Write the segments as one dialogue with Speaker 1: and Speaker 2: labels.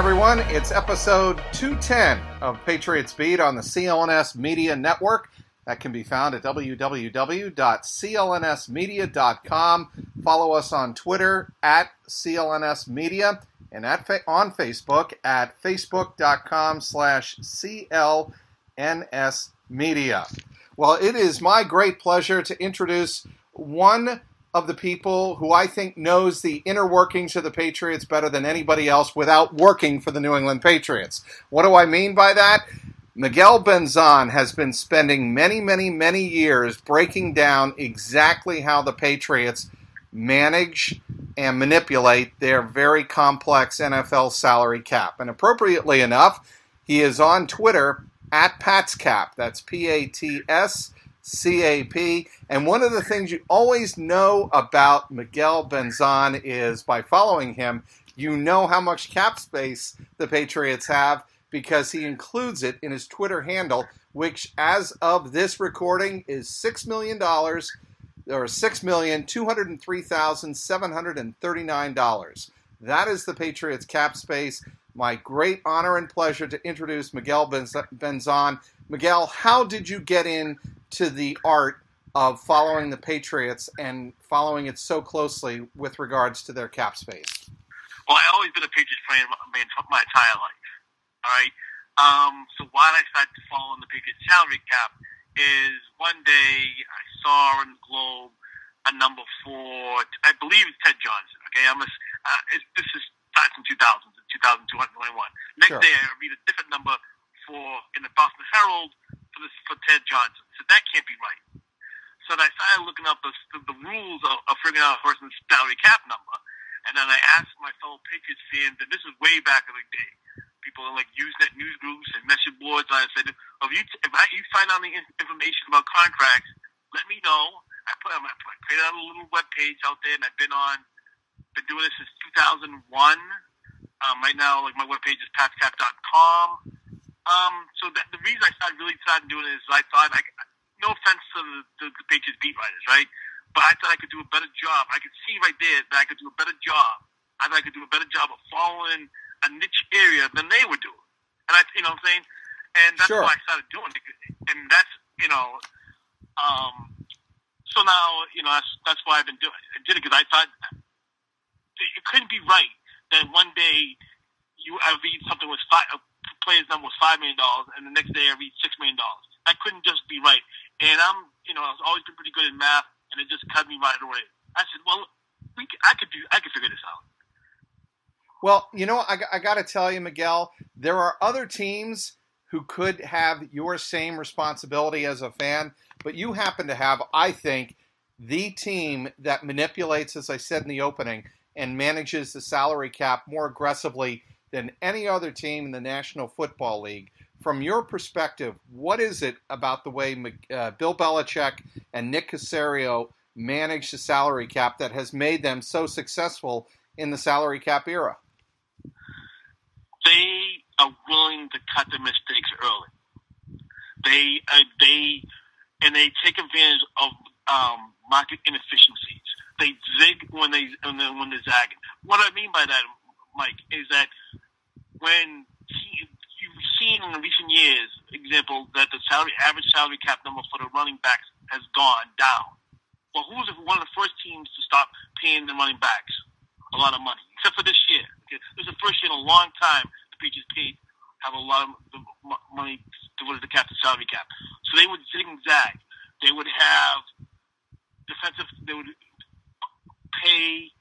Speaker 1: Everyone. It's episode 210 of Patriots Beat on the CLNS Media Network. That can be found at www.clnsmedia.com. Follow us on Twitter at CLNS Media and at on Facebook at facebook.com slash CLNS Media. Well, it is my great pleasure to introduce one of the people who I think knows the inner workings of the Patriots better than anybody else without working for the New England Patriots. What do I mean by that? Miguel Benzan has been spending many, many, many years breaking down exactly how the Patriots manage and manipulate their very complex NFL salary cap. And appropriately enough, he is on Twitter at PatsCap. That's P A T S CAP. And one of the things you always know about Miguel Benzan is by following him, you know how much cap space the Patriots have because he includes it in his Twitter handle, which as of this recording is $6 million or $6,203,739. That is the Patriots cap space. My great honor and pleasure to introduce Miguel Benzan. Miguel, how did you get in to the art of following the Patriots and following it so closely with regards to their cap space?
Speaker 2: Well, I've always been a Patriots fan my, my entire life. All right. Um, so why I decided to follow the Patriots salary cap is one day I saw in the Globe a number for I believe it's Ted Johnson. Okay, I'm a, uh, this is starts in 2000, 2021. Next sure. day I read a different number for in the Boston Herald for this for Ted Johnson. That can't be right. So I started looking up the, the, rules of, of figuring out a person's salary cap number, and then I asked my fellow Patriots fans, and this is way back in the day. People in like Usenet news groups and message boards. And I said, if you if I, you find out the information about contracts, let me know. I put I put created a little web page out there, and I've been on been doing this since 2001. Um, right now, like my web page is patscap.com. Um, so that, the reason I started really started doing it is I thought, I, no offense to the, the Patriots beat writers, right? But I thought I could do a better job. I could see right there that I could do a better job. I thought I could do a better job of following a niche area than they were doing. And I, you know what I'm saying? And that's
Speaker 1: sure.
Speaker 2: why I started doing it. And that's, you know, um, so now, you know, that's, that's why I've been doing it. I did it because I thought it couldn't be right that one day you I read something was five, player's number was five million dollars, and the next day I read six million dollars. That couldn't just be right. And I'm, you know, I've always been pretty good in math, and it just cut me right away. I said, well, we, I could do, I could figure this out.
Speaker 1: Well, you know, I, I got to tell you, Miguel, there are other teams who could have your same responsibility as a fan, but you happen to have, I think, the team that manipulates, as I said in the opening, and manages the salary cap more aggressively than any other team in the National Football League. From your perspective, what is it about the way uh, Bill Belichick and Nick Caserio manage the salary cap that has made them so successful in the salary cap era?
Speaker 2: They are willing to cut their mistakes early. They uh, they and they take advantage of um, market inefficiencies. They zig when they when they're zagging. What I mean by that Mike, is that when seen in recent years, example, that the salary average salary cap number for the running backs has gone down. Well, who was one of the first teams to stop paying the running backs a lot of money? Except for this year. Okay? This is the first year in a long time the Patriots paid have a lot of money devoted to cap the salary cap. So they would zig and zag. They would have defensive. They would pay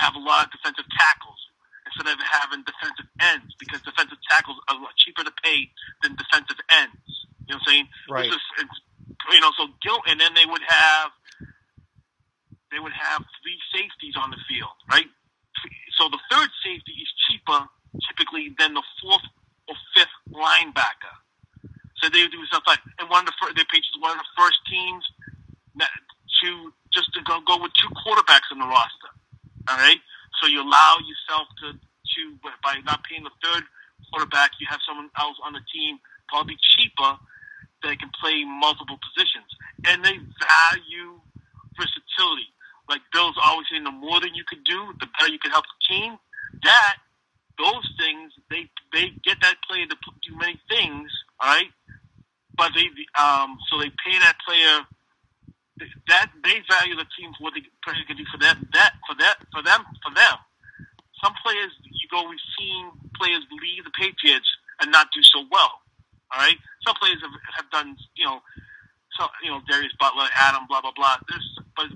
Speaker 2: have a lot of defensive tackles instead of having defensive ends because defensive tackles are a lot cheaper to pay than defensive ends. You know what I'm saying?
Speaker 1: Right.
Speaker 2: It's it's, you know, so Gil, and then they would have they would have three safeties on the field, right? So the third safety is cheaper typically than the fourth or fifth linebacker. So they would do something like, and one of the first, their Patriots one of the first teams that, to just to go go with two quarterbacks in the roster. All right, so you allow yourself to, to by not paying the third quarterback, you have someone else on the team probably cheaper that can play multiple positions. And they value versatility. Like Bill's always saying, the more that you can do, the better you can help the team. That those things they they get that player to do many things, all right? But they um so they pay that player that they value the team for what the player can do for them that for that for them for them. Some players you go we've seen players leave the Patriots and not do so well. All right, some players have, have done you know so you know Darius Butler, Adam, blah blah blah. There's, but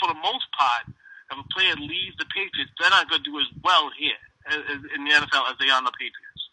Speaker 2: for the most part, if a player leaves the Patriots, they're not going to do as well here in the NFL as they are in the Patriots.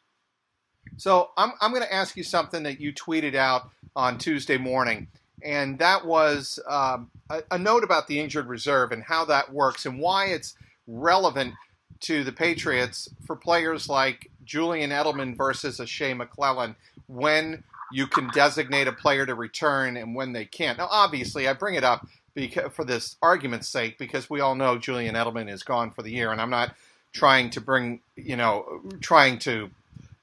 Speaker 1: So I'm I'm going to ask you something that you tweeted out on Tuesday morning, and that was um, a, a note about the injured reserve and how that works and why it's relevant to the Patriots for players like Julian Edelman versus a Shea McClellin when you can designate a player to return and when they can't. Now, obviously, I bring it up because, for this argument's sake because we all know Julian Edelman is gone for the year, and I'm not trying to bring, you know, trying to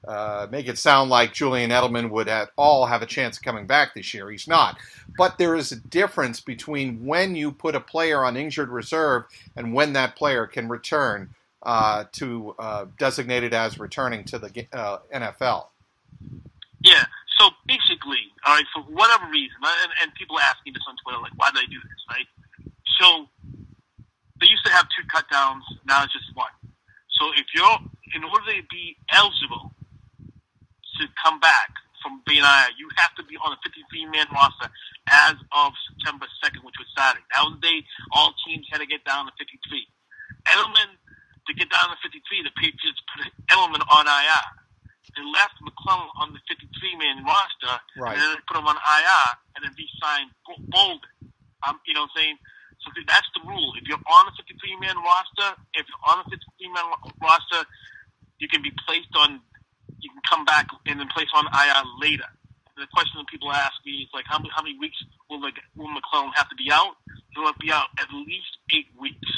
Speaker 1: uh, make it sound like Julian Edelman would at all have a chance of coming back this year. He's not. But there is a difference between when you put a player on injured reserve and when that player can return uh, to uh, designated as returning to the uh, NFL.
Speaker 2: Yeah. So basically, all right, for whatever reason, and, and people ask me this on Twitter, like, why do they do this, right? So they used to have two cut downs, now it's just one. So if you're, in order to be eligible to come back from being IR, you have to be on a 53-man roster as of September 2nd, which was Saturday. That was the day all teams had to get down to 53. Edelman, to get down to 53, the Patriots put Edelman on IR they left McClellin on the 53-man roster, right. and then they put him on IR, and then re-signed Boldin. Um, you know what I'm saying? So that's the rule. If you're on the 53-man roster, if you're on the 53-man roster, you can be placed on, you can come back and then place on IR later. And the question that people ask me is like, how many, how many weeks will, the, will McClellin have to be out? He'll be out at least eight weeks.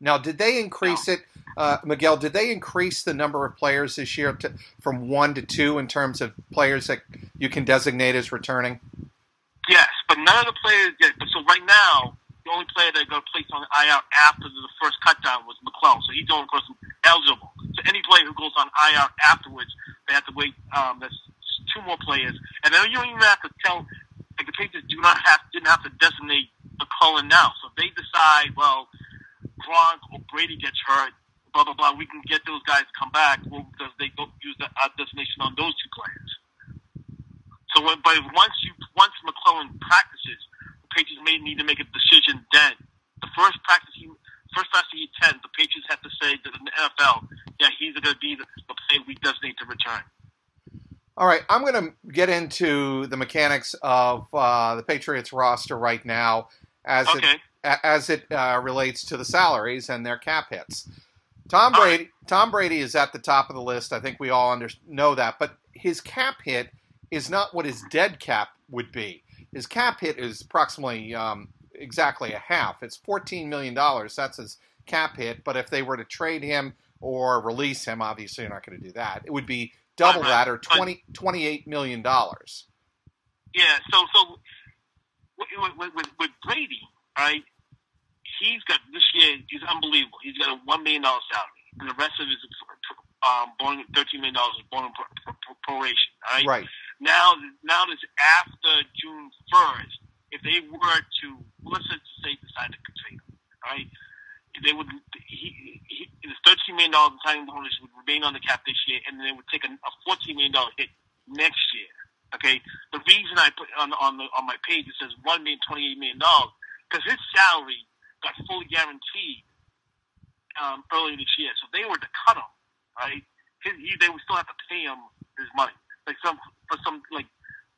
Speaker 1: Now, did they increase it? Uh, Miguel, did they increase the number of players this year to, from one to two in terms of players that you can designate as returning?
Speaker 2: Yes, but none of the players yet. So right now, the only player that got placed on IR after the first cutdown was McClellin, so he's only person eligible. So any player who goes on IR afterwards, they have to wait. Um, that's two more players, and then you don't even have to tell. Like the Patriots do not have didn't have to designate McClellin now, so if they decide, well, Gronk or Brady gets hurt, blah blah blah. We can get those guys to come back well, because they don't use the uh, destination on those two players. So, when, but once you once McClellin practices, the Patriots may need to make a decision. Then the first practice he first practice he attends, the Patriots have to say to the NFL, yeah, he's going to be the, the player we designate to return.
Speaker 1: All right, I'm going to get into the mechanics of uh, the Patriots roster right now, as okay. it as it uh, relates to the salaries and their cap hits. Tom Brady. Tom Brady is at the top of the list. I think we all under, know that. But his cap hit is not what his dead cap would be. His cap hit is approximately um, exactly a half. It's fourteen million dollars. That's his cap hit. But if they were to trade him or release him, obviously you're not going to do that. It would be double that or 20, 28 million dollars.
Speaker 2: Yeah. So so with, with, with Brady, right? he's got this year. He's unbelievable. He's got a one million dollar salary, and the rest of his um, born thirteen million dollars is born in proration. Right.
Speaker 1: Right.
Speaker 2: Now, now this after June first, if they were to let's just say decide to trade him, right? They would he, he the thirteen million dollars in signing bonus would remain on the cap this year, and then they would take a, a fourteen million dollar hit next year. Okay. The reason I put on on the on my page it says one million twenty eight million dollars because his salary got fully guaranteed um, earlier this year. So if they were to cut him, right? His, he, they would still have to pay him his money. Like some for some like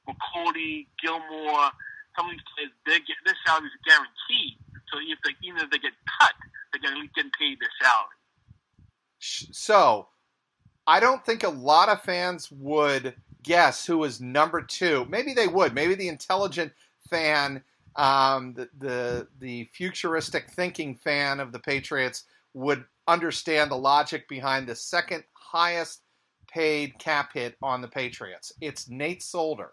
Speaker 2: McCourty, Gilmore, some of these players, their their salaries are guaranteed. So if they even if they get cut, they're at least getting paid salary.
Speaker 1: So, I don't think a lot of fans would guess who was number two. Maybe they would. Maybe the intelligent fan um, the, the the futuristic thinking fan of the Patriots would understand the logic behind the second highest paid cap hit on the Patriots. It's Nate Solder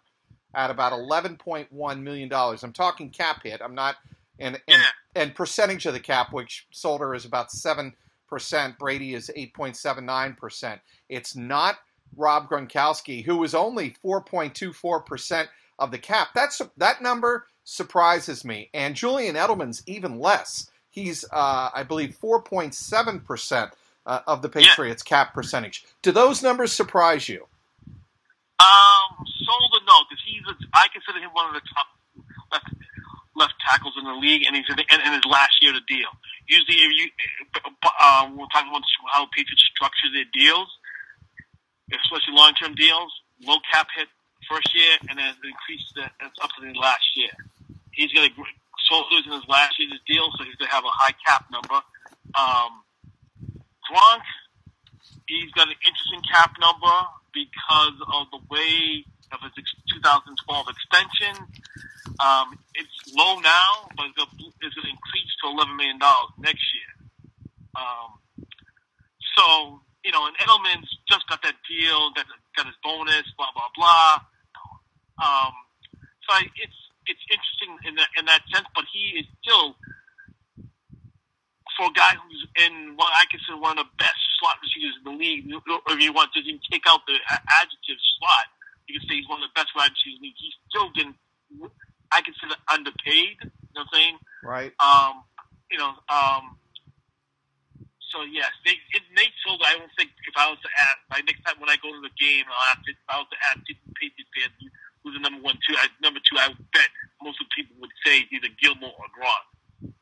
Speaker 1: at about eleven point one million dollars. I'm talking cap hit. I'm not and and, and percentage of the cap, which Solder is about seven percent, Brady is 8.79%. It's not Rob Gronkowski, who is only 4.24% of the cap. That's that number surprises me. And Julian Edelman's even less. He's, uh, I believe, 4.7% uh, of the Patriots' yeah. cap percentage. Do those numbers surprise you?
Speaker 2: Um, Solder no, because he's, a, I consider him one of the top left, left tackles in the league, and he's in, in, in his last year of the deal. Usually, if you, um, we're talking about how Patriots structure their deals, especially long-term deals, low cap hit first year, and then increased the, up to the last year. He's going to sold in his last year's deal, so he's going to have a high cap number. Um, Gronk, he's got an interesting cap number because of the way of his 2012 extension. Um, it's low now, but it's going to increase to $11 million next year. Um, so, you know, and Edelman's just got that deal, got, his bonus, blah, blah, blah. Um, so I, it's it's interesting in that in that sense, but he is still for a guy who's in what I consider one of the best slot receivers in the league. If you want to even take out the adjective slot, you can say he's one of the best wide receivers in the league. He's still getting, I consider, underpaid. You know what I'm saying?
Speaker 1: Right.
Speaker 2: Um, you know, um, so yes, they, it, Nate Solder. I don't think if I was to ask, like next time when I go to the game, I'll ask if I was to ask Patriots fans who's the number one, two. I, number two, I would bet most of the people would say either Gilmore or Gronk.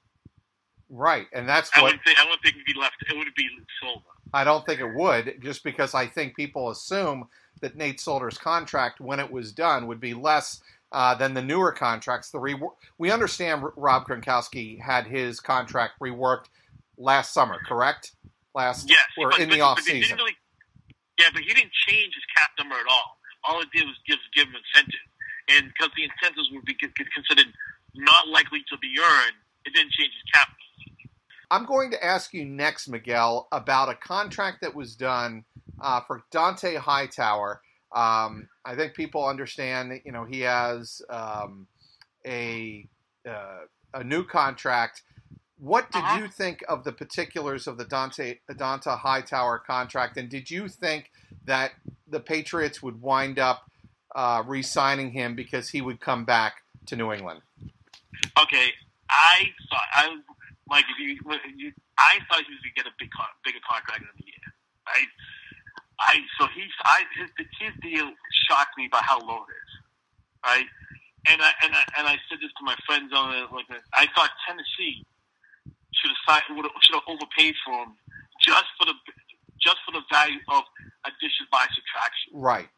Speaker 1: Right, and that's
Speaker 2: I
Speaker 1: what
Speaker 2: would. I would think it'd be left. It would be Solder.
Speaker 1: I don't think it would, just because I think people assume that Nate Solder's contract, when it was done, would be less uh, than the newer contracts. The re- we understand Rob Gronkowski had his contract reworked last summer, correct? Last
Speaker 2: yes,
Speaker 1: or
Speaker 2: but,
Speaker 1: in
Speaker 2: but,
Speaker 1: the off season.
Speaker 2: Really, yeah, but he didn't change his cap number at all. All it did was give give him incentives and because the incentives would be considered not likely to be earned, it didn't change his cap.
Speaker 1: I'm going to ask you next, Miguel, about a contract that was done uh, for Dont'a Hightower. Um, I think people understand that you know he has um, a uh, a new contract. What did uh-huh. you think of the particulars of the Dont'a Hightower contract, and did you think that the Patriots would wind up uh, re-signing him because he would come back to New England?
Speaker 2: Okay, I thought I Mike. If you, you I thought he was going to get a big bigger contract in the year, right? I so he's I his his deal shocked me by how low it is, right? And I and I, and I said this to my friends on it like I thought Tennessee should have would should have overpaid for him just for the just for the value of addition by subtraction.
Speaker 1: Right.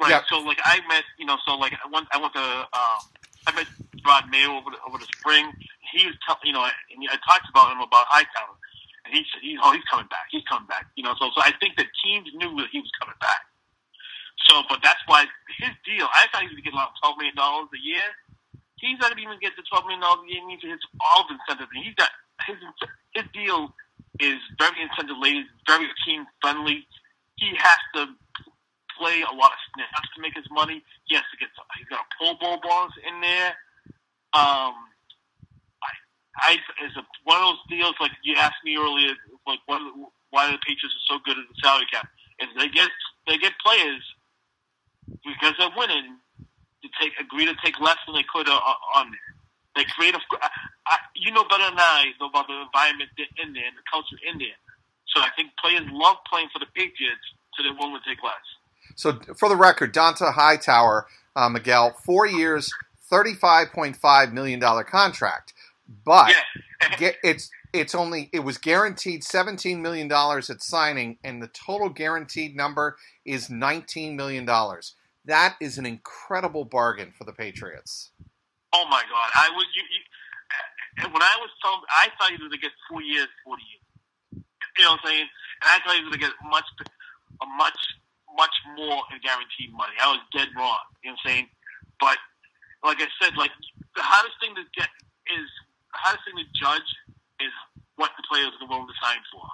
Speaker 2: Right. Yep. So like I met, you know, so like I went, I went to, um, I met Rod Mayo over the, over the spring. He was, telling, you know, and I talked about him about Hightower, and he said, he, oh, he's coming back. He's coming back. You know, so so I think that teams knew that he was coming back. So, but that's why his deal. I thought he was getting like twelve million dollars a year. He's not even get the twelve million dollars a year. He needs to hit all the incentives, and he's got his his deal is very incentive laden, very team friendly. He has to play a lot of snaps to make his money. He has to get he's got a Pro Bowl bonus in there. Um, I is a, one of those deals like you asked me earlier, like what, why the Patriots are so good at the salary cap is they get they get players because they're winning to take agree to take less than they could uh, on there. They create a, I, you know better than I about the environment in there and the culture in there. So I think players love playing for the Patriots, so they're willing to take less.
Speaker 1: So, for the record, Dont'a Hightower, uh, Miguel, four years, $35.5 million contract. But yeah. it's it's only it was guaranteed $17 million at signing, and the total guaranteed number is $19 million. That is an incredible bargain for the Patriots.
Speaker 2: Oh my God! I was you, you, uh, when I was told I thought he was going to get four years, forty years. You know what I'm saying? And I thought he was going to get much a much much more in guaranteed money. I was dead wrong. You know what I'm saying? But like I said, like the hardest thing to get is the hardest thing to judge is what the players are willing to sign for.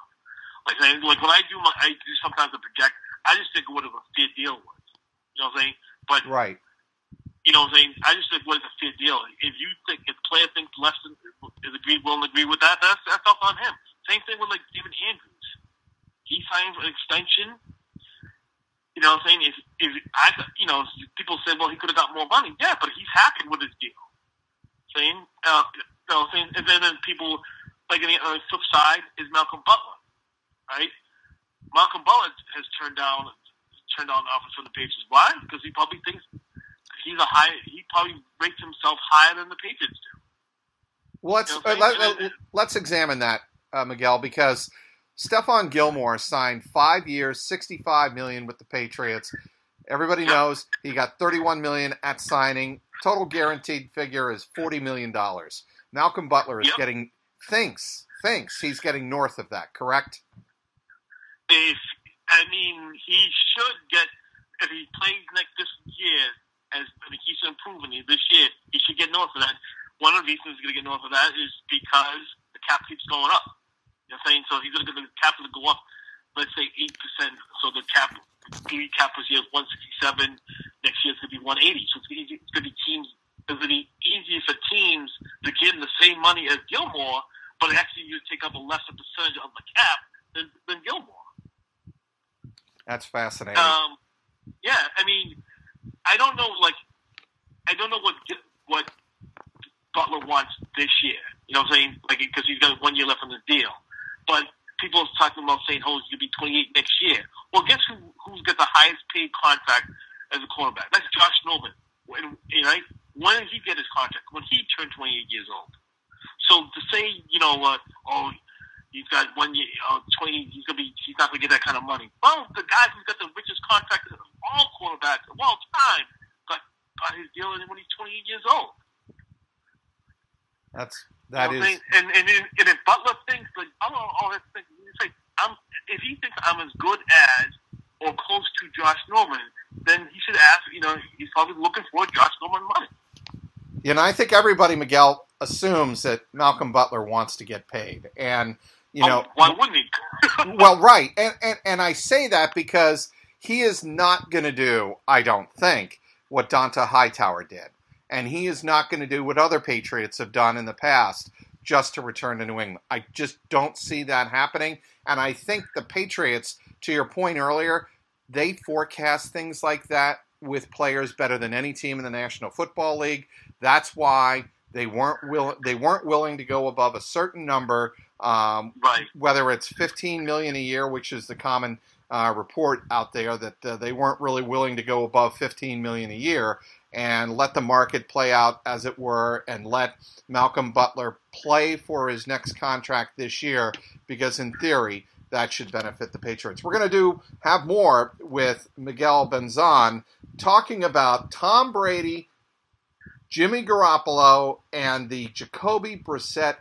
Speaker 2: Like like when I do my I do sometimes a project, I just think what a fair deal was. You know what I'm saying? But
Speaker 1: right.
Speaker 2: You know what I'm saying? I just think what is a fair deal. If you think if the player thinks less than is agreed willing to agree with that, that's that's up on him. Same thing with like David Andrews. He signed an extension. You know what I'm saying? If, if I, you know, people say, well, he could have got more money. Yeah, but he's happy with his deal. Saying, uh, you know, and then, then people, like on the flip side, is Malcolm Butler, right? Malcolm Butler has turned down turned down offers from the Patriots. Why? Because he probably thinks he's a high. He probably rates himself higher than the Patriots do.
Speaker 1: Well, let's uh, let, let's examine that, uh, Miguel, because Stephon Gilmore signed five years, sixty-five million with the Patriots. Everybody knows he got thirty-one million at signing. Total guaranteed figure is forty million dollars. Malcolm Butler is yep. getting thinks thinks he's getting north of that. Correct?
Speaker 2: If I mean, he should get if he plays next this year as I mean, keeps improving this year. He should get north of that. One of the reasons he's going to get north of that is because the cap keeps going up. You know what I'm saying? So he's going to get the cap to go up, let's say eight percent. So the cap, three cap this year is one sixty seven. Next year it's going to be one eighty. So it's going, to, it's going to be teams. Going to be easier for teams to give him the same money as Gilmore, but actually you take up a lesser percentage of the cap than, than Gilmore.
Speaker 1: That's fascinating.
Speaker 2: Um, yeah, I mean, I don't know, like, I don't know what what Butler wants this year. You know what I'm saying? Like, because he's got one year left on the deal. But people are talking about saying, "Oh, gonna be 28 next year." Well, guess who who's got the highest paid contract as a quarterback? That's Josh Norman. When, right? When did he get his contract? When he turned 28 years old. So to say, you know, uh, oh, He's got one year, uh, twenty. He's gonna be. He's not gonna get that kind of money. Well, the guy who's got the richest contract of all quarterbacks of all time got got his deal when he's twenty eight years old.
Speaker 1: That's that you know
Speaker 2: is. And and and if Butler thinks like I don't know all his things, he's like I'm. If he thinks I'm as good as or close to Josh Norman, then he should ask. You know, he's probably looking for Josh Norman money.
Speaker 1: You know, I think everybody, Miguel, assumes that Malcolm Butler wants to get paid, and you oh, know,
Speaker 2: oh, why wouldn't he?
Speaker 1: well, right, and, and and I say that because he is not going to do, I don't think, what Dont'a Hightower did, and he is not going to do what other Patriots have done in the past just to return to New England. I just don't see that happening, and I think the Patriots, to your point earlier, they forecast things like that with players better than any team in the National Football League. That's why they weren't will they weren't willing to go above a certain number um,
Speaker 2: right.
Speaker 1: Whether it's 15 million a year, which is the common uh, report out there, that uh, they weren't really willing to go above 15 million a year, and let the market play out as it were, and let Malcolm Butler play for his next contract this year, because in theory that should benefit the Patriots. We're going to do have more with Miguel Benzan talking about Tom Brady. Jimmy Garoppolo and the Jacoby Brissett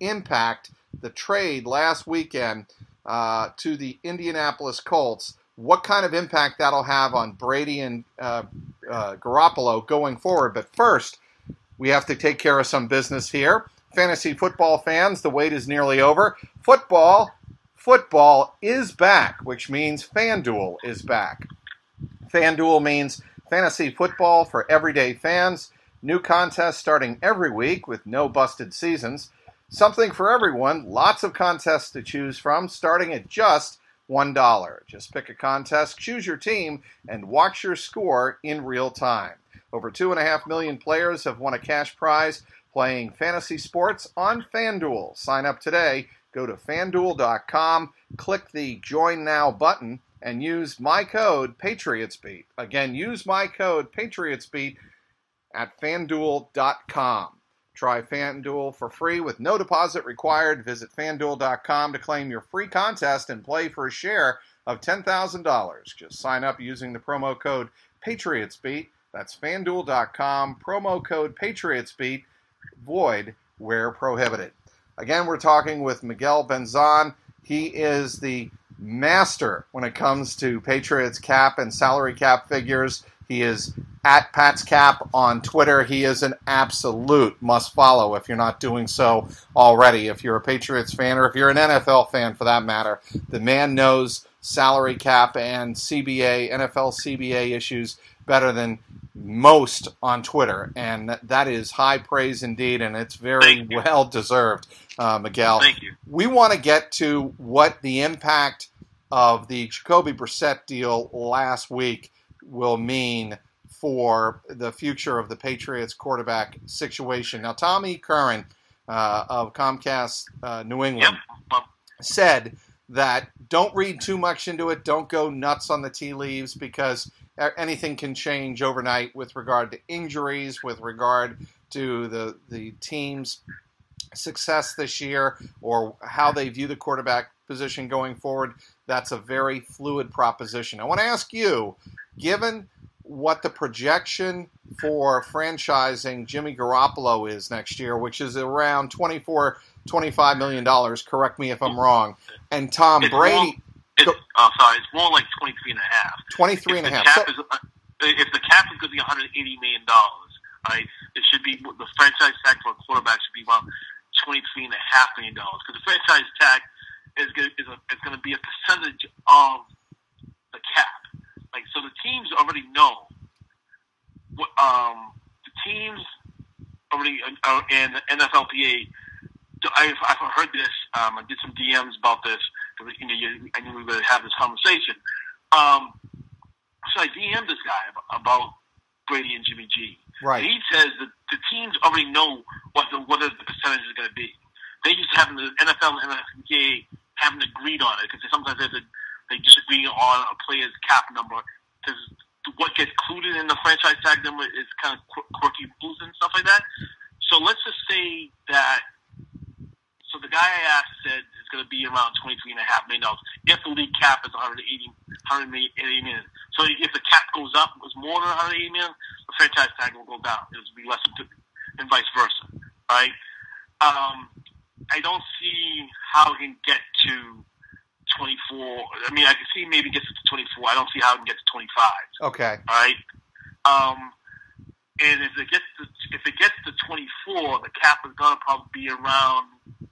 Speaker 1: impact the trade last weekend uh, to the Indianapolis Colts, what kind of impact that'll have on Brady and uh, uh, Garoppolo going forward. But first, we have to take care of some business here. Fantasy football fans, the wait is nearly over. Football, football is back, which means FanDuel is back. FanDuel means fantasy football for everyday fans. New contests starting every week with no busted seasons. Something for everyone, lots of contests to choose from, starting at just $1. Just pick a contest, choose your team, and watch your score in real time. Over 2.5 million players have won a cash prize playing fantasy sports on FanDuel. Sign up today. Go to fanduel.com, click the Join Now button, and use my code PatriotsBeat. Again, use my code PatriotsBeat at fanduel.com. Try FanDuel for free with no deposit required. Visit fanduel.com to claim your free contest and play for a share of $10,000. Just sign up using the promo code PatriotsBeat. That's fanduel.com, promo code PatriotsBeat, void where prohibited. Again, we're talking with Miguel Benzan. He is the master when it comes to Patriots cap and salary cap figures. He is at PatsCap on Twitter. He is an absolute must follow if you're not doing so already. If you're a Patriots fan or if you're an NFL fan for that matter, the man knows salary cap and CBA, NFL CBA issues better than most on Twitter, and that, that is high praise indeed, and it's very well deserved, uh, Miguel.
Speaker 2: Thank you.
Speaker 1: We want to get to what the impact of the Jacoby Brissett deal last week will mean for the future of the Patriots quarterback situation. Now, Tommy Curran uh, of Comcast uh, New England
Speaker 2: Yep.
Speaker 1: said that don't read too much into it. Don't go nuts on the tea leaves because anything can change overnight with regard to injuries, with regard to the the team's success this year, or how they view the quarterback position going forward. That's a very fluid proposition. I want to ask you, given what the projection for franchising Jimmy Garoppolo is next year, which is around 24, 25 million dollars. Correct me if I'm wrong. And Tom
Speaker 2: It's
Speaker 1: Brady,
Speaker 2: more- It's, oh, sorry, it's more like 23 and a half.
Speaker 1: 23
Speaker 2: if
Speaker 1: and a
Speaker 2: the
Speaker 1: half.
Speaker 2: cap
Speaker 1: So-
Speaker 2: is, uh, if the cap is going to be 180 million dollars, right? It should be the franchise tag for a quarterback should be about 23 and a half million dollars because the franchise tag is going is, a, is going to be a percentage of the cap. Like so, the teams already know. What, um, the teams already uh, and the NFLPA. I've, I've heard this. Um, I did some DMs about this. You know, you, I knew we would have this conversation. Um, so I DM'd this guy about Brady and Jimmy G.
Speaker 1: right.
Speaker 2: He says that the teams already know what the what the percentage is going to be. They just haven't the NFL and NFLPA haven't agreed on it because sometimes they they disagree on a player's cap number because what gets included in the franchise tag number is kind of quirky rules and stuff like that. So let's just say that. So the guy I asked said it's going to be around twenty three and a half million dollars if the league cap is 180, 180 million. So if the cap goes up, it was more than 180 million, the franchise tag will go down. It will be less than 50, and vice versa, right? Um, I don't see how he can get to 24. I mean, I can see maybe gets to 24. I don't see how he can get to 25
Speaker 1: Okay.
Speaker 2: all right? Um, and if it gets to if it gets to 24, the cap is gonna probably be around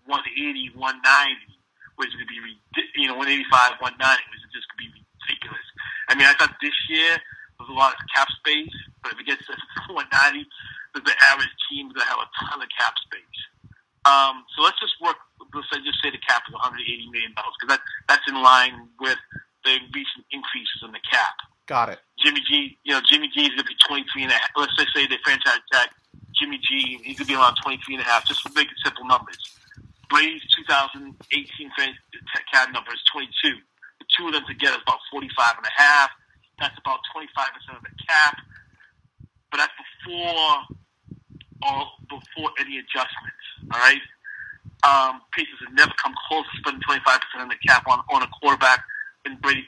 Speaker 2: 180, 190, which would be you know 185, 190, which is just could be ridiculous. I mean, I thought this year was a lot of cap space, but if it gets to 190, the average team that have a ton of cap space. Um, so let's just work. Let's say, just say the cap is 180 million dollars because that that's in line with the recent increases in the cap.
Speaker 1: Got it.
Speaker 2: Jimmy G, you know, Jimmy G is going to be 23 and a half. Let's just say the franchise tag, Jimmy G, he's going to be around 23 and a half, just to make it simple numbers. Brady's 2018 franchise tag number is 22. The two of them together is about 45 and a half. That's about 25% of the cap. But that's before all before any adjustments. All right. Um, Patriots have never come close to spending 25% of the cap on, on a quarterback and Brady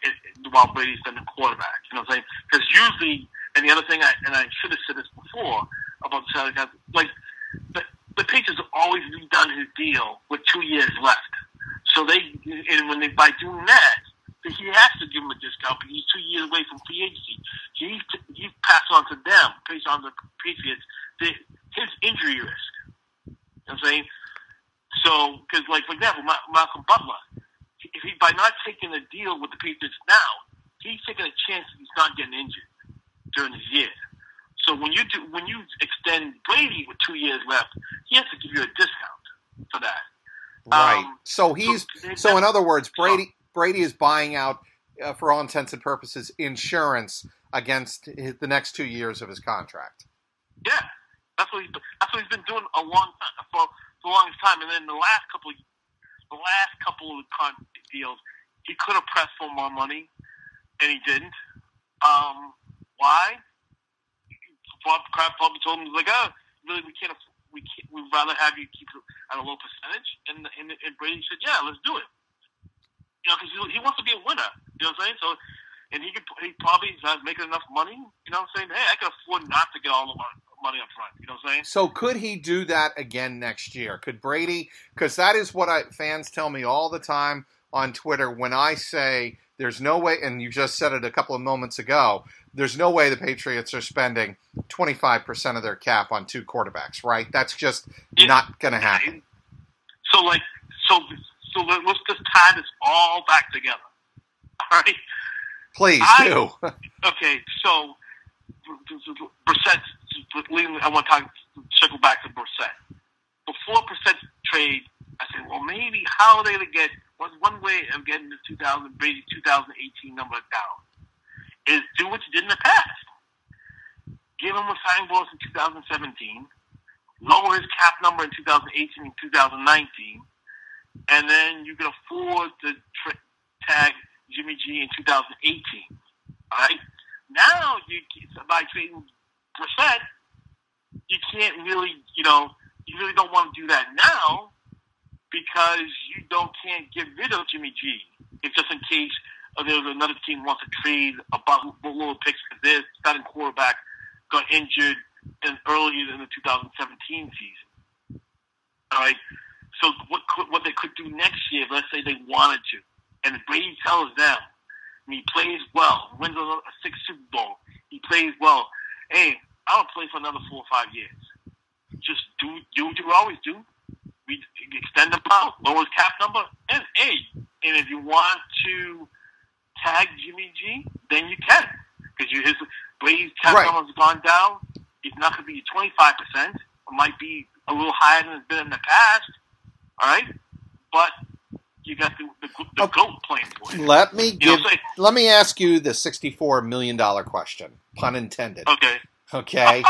Speaker 2: while Brady's been the quarterback. You know what I'm saying? Because usually, and the other thing, I, and I should have said this before about the salary cap, like the, the Patriots have always redone his deal with two years left. So they, and when they by doing that, he has to give him a discount because he's two years away from free agency. He's he's passed on to them, based on the Patriots, the, his injury risk. You know what I'm saying? So, because like for example, Ma- Malcolm Butler, if he by not taking a deal with the Patriots now, he's taking a chance that he's not getting injured during this year. So when you do, when you extend Brady with two years left, he has to give you a discount for that.
Speaker 1: Right.
Speaker 2: Um,
Speaker 1: so he's so in other words, Brady Brady is buying out, uh, for all intents and purposes, insurance against his, the next two years of his contract.
Speaker 2: Yeah, that's what he's that's what he's been doing a long time for, the longest time. And then the last couple, the last couple of deals, he could have pressed for more money, and he didn't. Um, why? Bob Kraft probably told him like, oh, really, we can't. We can't, we'd rather have you keep it at a low percentage. And and, and Brady said, yeah, let's do it. You know, because he, he wants to be a winner. You know what I'm saying? So. And he could, he probably is not making enough money. You know what I'm saying? Hey, I can afford not to get all the mon- money up front. You know what I'm saying?
Speaker 1: So could he do that again next year? Could Brady? Because that is what I, fans tell me all the time on Twitter when I say there's no way, and you just said it a couple of moments ago. There's no way the Patriots are spending 25% of their cap on two quarterbacks, right? That's just
Speaker 2: Yeah.
Speaker 1: not going to happen.
Speaker 2: So like, so so let- let's just tie this all back together. All right.
Speaker 1: Please
Speaker 2: I-
Speaker 1: do.
Speaker 2: Okay. So Brissett. I want to talk, circle back to Brissett. Before Brissett trade, I said, well, maybe how are they to get? What's one way of getting the 2000 Brady 2018 number down? Is do what you did in the past. Give him a signing bonus in 2017, lower his cap number in 2018 and 2019, and then you can afford to tra- tag Jimmy G in 2018. All right. Now you by trading Brissett, you can't really, you know, you really don't want to do that now because you don't can't get rid of Jimmy G. If just in case uh, there's another team wants to trade a boatload of picks because their starting quarterback got injured in earlier in the 2017 season. All right. So what could, what they could do next year, let's say they wanted to, and Brady tells them, and he plays well, wins a, a six Super Bowl, he plays well. Hey, I'll play for another four or five years. Just do do what you always do. We extend the out, lower his cap number, and hey, and if you want to tag Jimmy G, then you can because you his Brady's cap
Speaker 1: Right.
Speaker 2: number's gone down. It's not going to be twenty five percent. It might be a little higher than it's been in the past. All right, but you got the the, the
Speaker 1: Okay.
Speaker 2: goat playing for you.
Speaker 1: Let me
Speaker 2: You know
Speaker 1: give.
Speaker 2: what I'm?
Speaker 1: Let me ask you the sixty-four million dollar question, pun intended.
Speaker 2: Okay.
Speaker 1: Okay,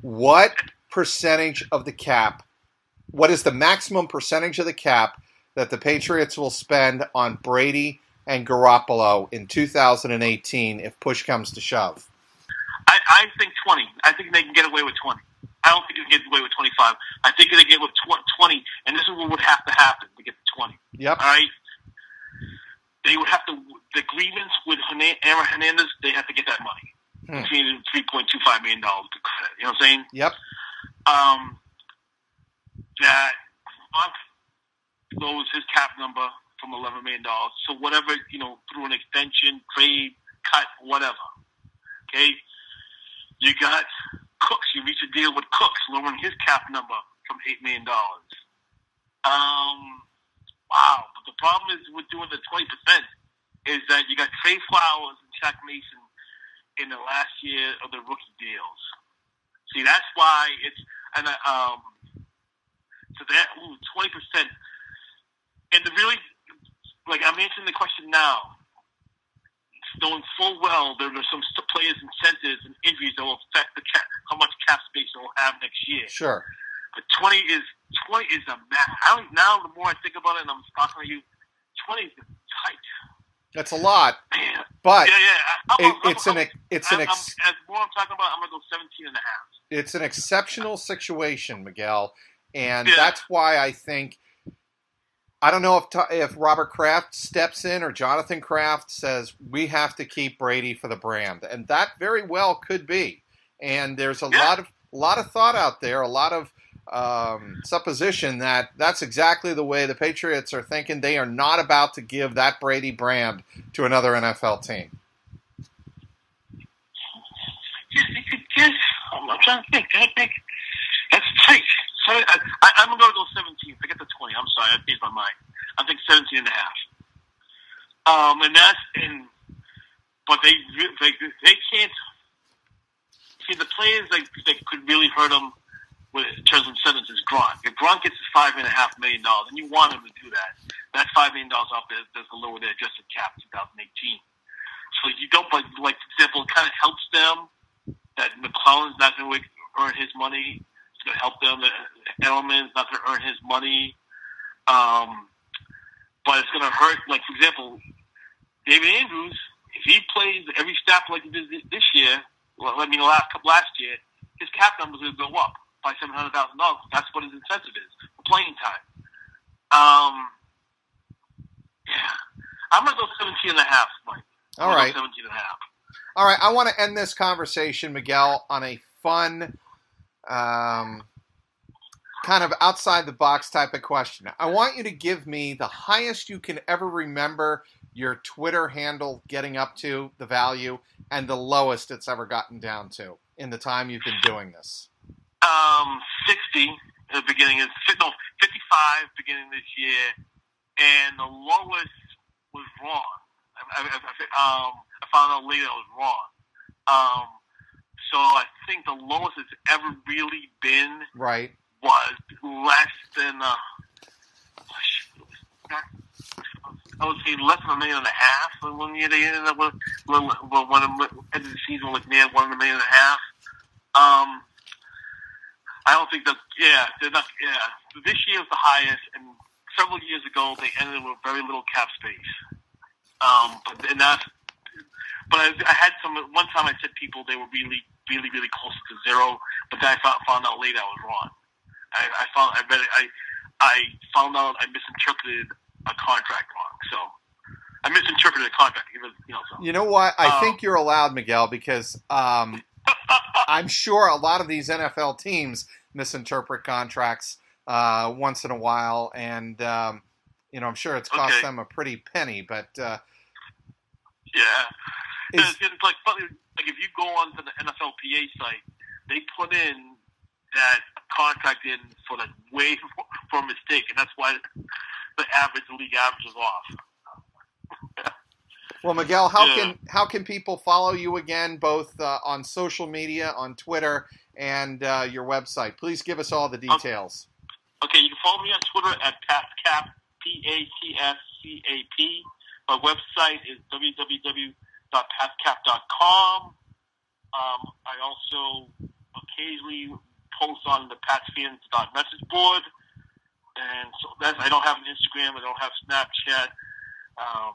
Speaker 1: what percentage of the cap? What is the maximum percentage of the cap that the Patriots will spend on Brady and Garoppolo in 2018 if push comes to shove?
Speaker 2: I, I think 20. I think they can get away with 20. I don't think they can get away with 25. I think they get with tw- 20, and this is what would have to happen to get to 20.
Speaker 1: Yep.
Speaker 2: All right? They would have to, the grievance with Hernandez, they have to get that money.
Speaker 1: Hmm.
Speaker 2: Between $3.25 million to credit. You know what I'm saying?
Speaker 1: Yep.
Speaker 2: Um, that Gronk lowers his cap number from $11 million. So whatever, you know, through an extension, trade, cut, whatever. Okay? You got Cooks. You reach a deal with Cooks, lowering his cap number from $8 million. Um, wow. But the problem is with doing the 20% is that you got Trey Flowers and Shaq Mason in the last year of the rookie deals. See, that's why it's and uh, um, so that twenty percent, and the really like I'm answering the question now, knowing full well there are some players' incentives and injuries that will affect the cap, how much cap space they'll have next year.
Speaker 1: Sure.
Speaker 2: But twenty is twenty is a ma I don't now. The more I think about it, and I'm talking to you, twenty is tight.
Speaker 1: That's a lot,
Speaker 2: Man,
Speaker 1: but
Speaker 2: yeah, yeah.
Speaker 1: It,
Speaker 2: I'm, I'm,
Speaker 1: it's an
Speaker 2: I'm,
Speaker 1: ex- it's an ex-
Speaker 2: I'm, as more I'm talking about, I'm gonna go 17 and a half.
Speaker 1: it's an exceptional situation, Miguel, and
Speaker 2: Yeah.
Speaker 1: that's why I think I don't know if if Robert Kraft steps in or Jonathan Kraft says we have to keep Brady for the brand, and that very well could be. And there's a
Speaker 2: Yeah.
Speaker 1: lot of lot of thought out there, a lot of um, supposition that that's exactly the way the Patriots are thinking. They are not about to give that Brady brand to another NFL team.
Speaker 2: I'm, trying to think. I think that's tight. So I, I, I'm going to go 17. Forget the 20. I'm sorry. I changed my mind. I think 17 and a half. Um, and that's in, but they they they can't see the players that, that could really hurt them with terms of incentives is Gronk. If Gronk gets five and a half million dollars, and you want him to do that, that five million dollars off there does the lower their adjusted cap in 2018. So you don't, but like for example, it kind of helps them that McClellin's not going to earn his money. It's going to help them that Edelman's not going to earn his money. Um, but it's going to hurt. Like for example, David Andrews, if he plays every snap like he did this year, well, I mean last last year, his cap number is going to go up by seven hundred thousand dollars. That's what his incentive is for playing time. Um, yeah, I'm to go 17 and a half, Mike.
Speaker 1: All
Speaker 2: gonna
Speaker 1: right.
Speaker 2: 17 and a half.
Speaker 1: All right, I want to end this conversation, Miguel, on a fun, um, kind of outside the box type of question. I want you to give me the highest you can ever remember your Twitter handle getting up to, the value, and the lowest it's ever gotten down to in the time you've been doing this.
Speaker 2: Um, 60 at the beginning of no 55 beginning this year, and the lowest was wrong. I, I, I, um, I found out later it was wrong. Um, So I think the lowest it's ever really been
Speaker 1: Right.
Speaker 2: was less than uh, I would say less than a million and a half. One year they ended up with when when one of the the season was near one and a million and a half. Um, I don't think that. Yeah, they're not. Yeah, this year was the highest, and several years ago they ended with very little cap space. Um, but and that's. But I, I had some. One time I said people they were really, really, really close to zero, but then I found, found out later I was wrong. I, I found I read it, I I found out I misinterpreted a contract wrong. So I misinterpreted a contract. Even you know. So.
Speaker 1: You know what? I
Speaker 2: Um,
Speaker 1: think you're allowed, Miguel, because um, I'm sure a lot of these NFL teams misinterpret contracts uh, once in a while, and um, you know I'm sure it's cost
Speaker 2: Okay.
Speaker 1: them a pretty penny. But uh,
Speaker 2: Yeah. It's, it's like funny. Like if you go onto the NFLPA site, they put in that contract in for the way for a mistake, and that's why the average the league average is off.
Speaker 1: Well, Miguel, how
Speaker 2: Yeah.
Speaker 1: can how can people follow you again, both uh, on social media, on Twitter, and uh, your website? Please give us all the details.
Speaker 2: Okay, you can follow me on Twitter at PatsCap, P A T S C A P. My website is www.patscap.com. Um, I also occasionally post on the PatsFans.message board. And so that's, I don't have an Instagram, I don't have Snapchat. Um,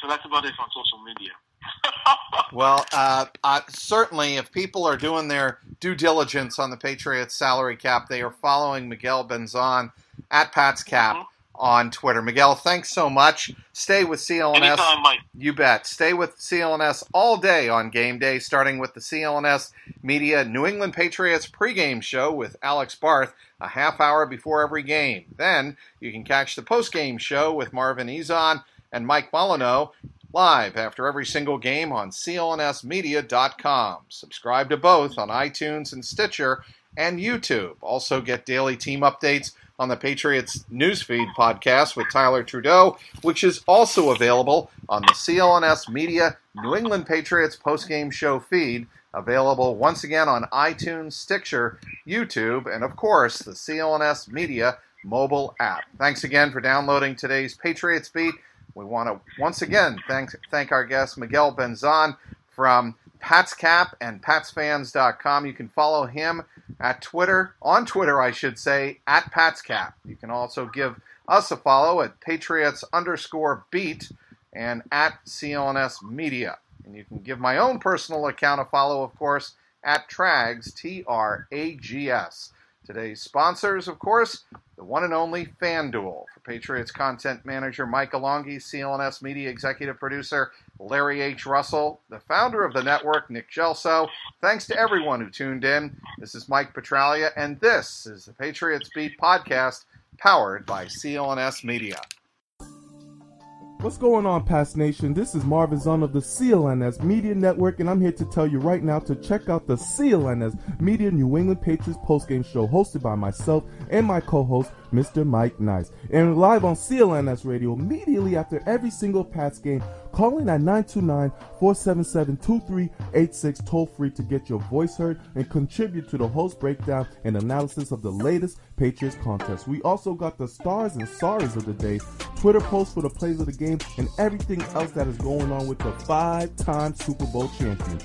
Speaker 2: so that's about it on social media.
Speaker 1: Well, uh, uh, certainly, if people are doing their due diligence on the Patriots salary cap, they are following Miguel Benzan at PatsCap
Speaker 2: Mhm.
Speaker 1: on Twitter. Miguel, thanks so much. Stay with CLNS.
Speaker 2: Anytime, Mike.
Speaker 1: You bet. Stay with CLNS all day on game day, starting with the CLNS Media New England Patriots pregame show with Alex Barth a half hour before every game. Then you can catch the postgame show with Marvin Ezon and Mike Molyneux live after every single game on clnsmedia.com. Subscribe to both on iTunes and Stitcher and YouTube. Also get daily team updates on the Patriots Newsfeed podcast with Tyler Trudeau, which is also available on the CLNS Media New England Patriots postgame show feed, available once again on iTunes, Stitcher, YouTube, and of course the CLNS Media mobile app. Thanks again for downloading today's Patriots Beat. We want to once again thank thank our guest Miguel Benzan from PatsCap and PatsFans.com. You can follow him at Twitter, on Twitter, I should say, at PatsCap. You can also give us a follow at Patriots underscore beat and at CLNS Media. And you can give my own personal account a follow, of course, at Trags, T R A G S. Today's sponsors, of course, the one and only FanDuel. For Patriots content manager Mike Alongi, CLNS media executive producer Larry H. Russell, the founder of the network, Nick Gelso. Thanks to everyone who tuned in. This is Mike Petraglia, and this is the Patriots Beat podcast powered by CLNS Media.
Speaker 3: What's going on, Pats Nation? This is Marvin Zahn of the CLNS Media Network, and I'm here to tell you right now to check out the CLNS Media New England Patriots postgame show hosted by myself and my co-host, Mr. Mike Nice. And live on CLNS Radio immediately after every single Pats game, call in at 929-477-2386 toll free to get your voice heard and contribute to the host breakdown and analysis of the latest Patriots contest. We also got the stars and sorries of the day, Twitter posts for the plays of the game, and everything else that is going on with the five-time Super Bowl champions.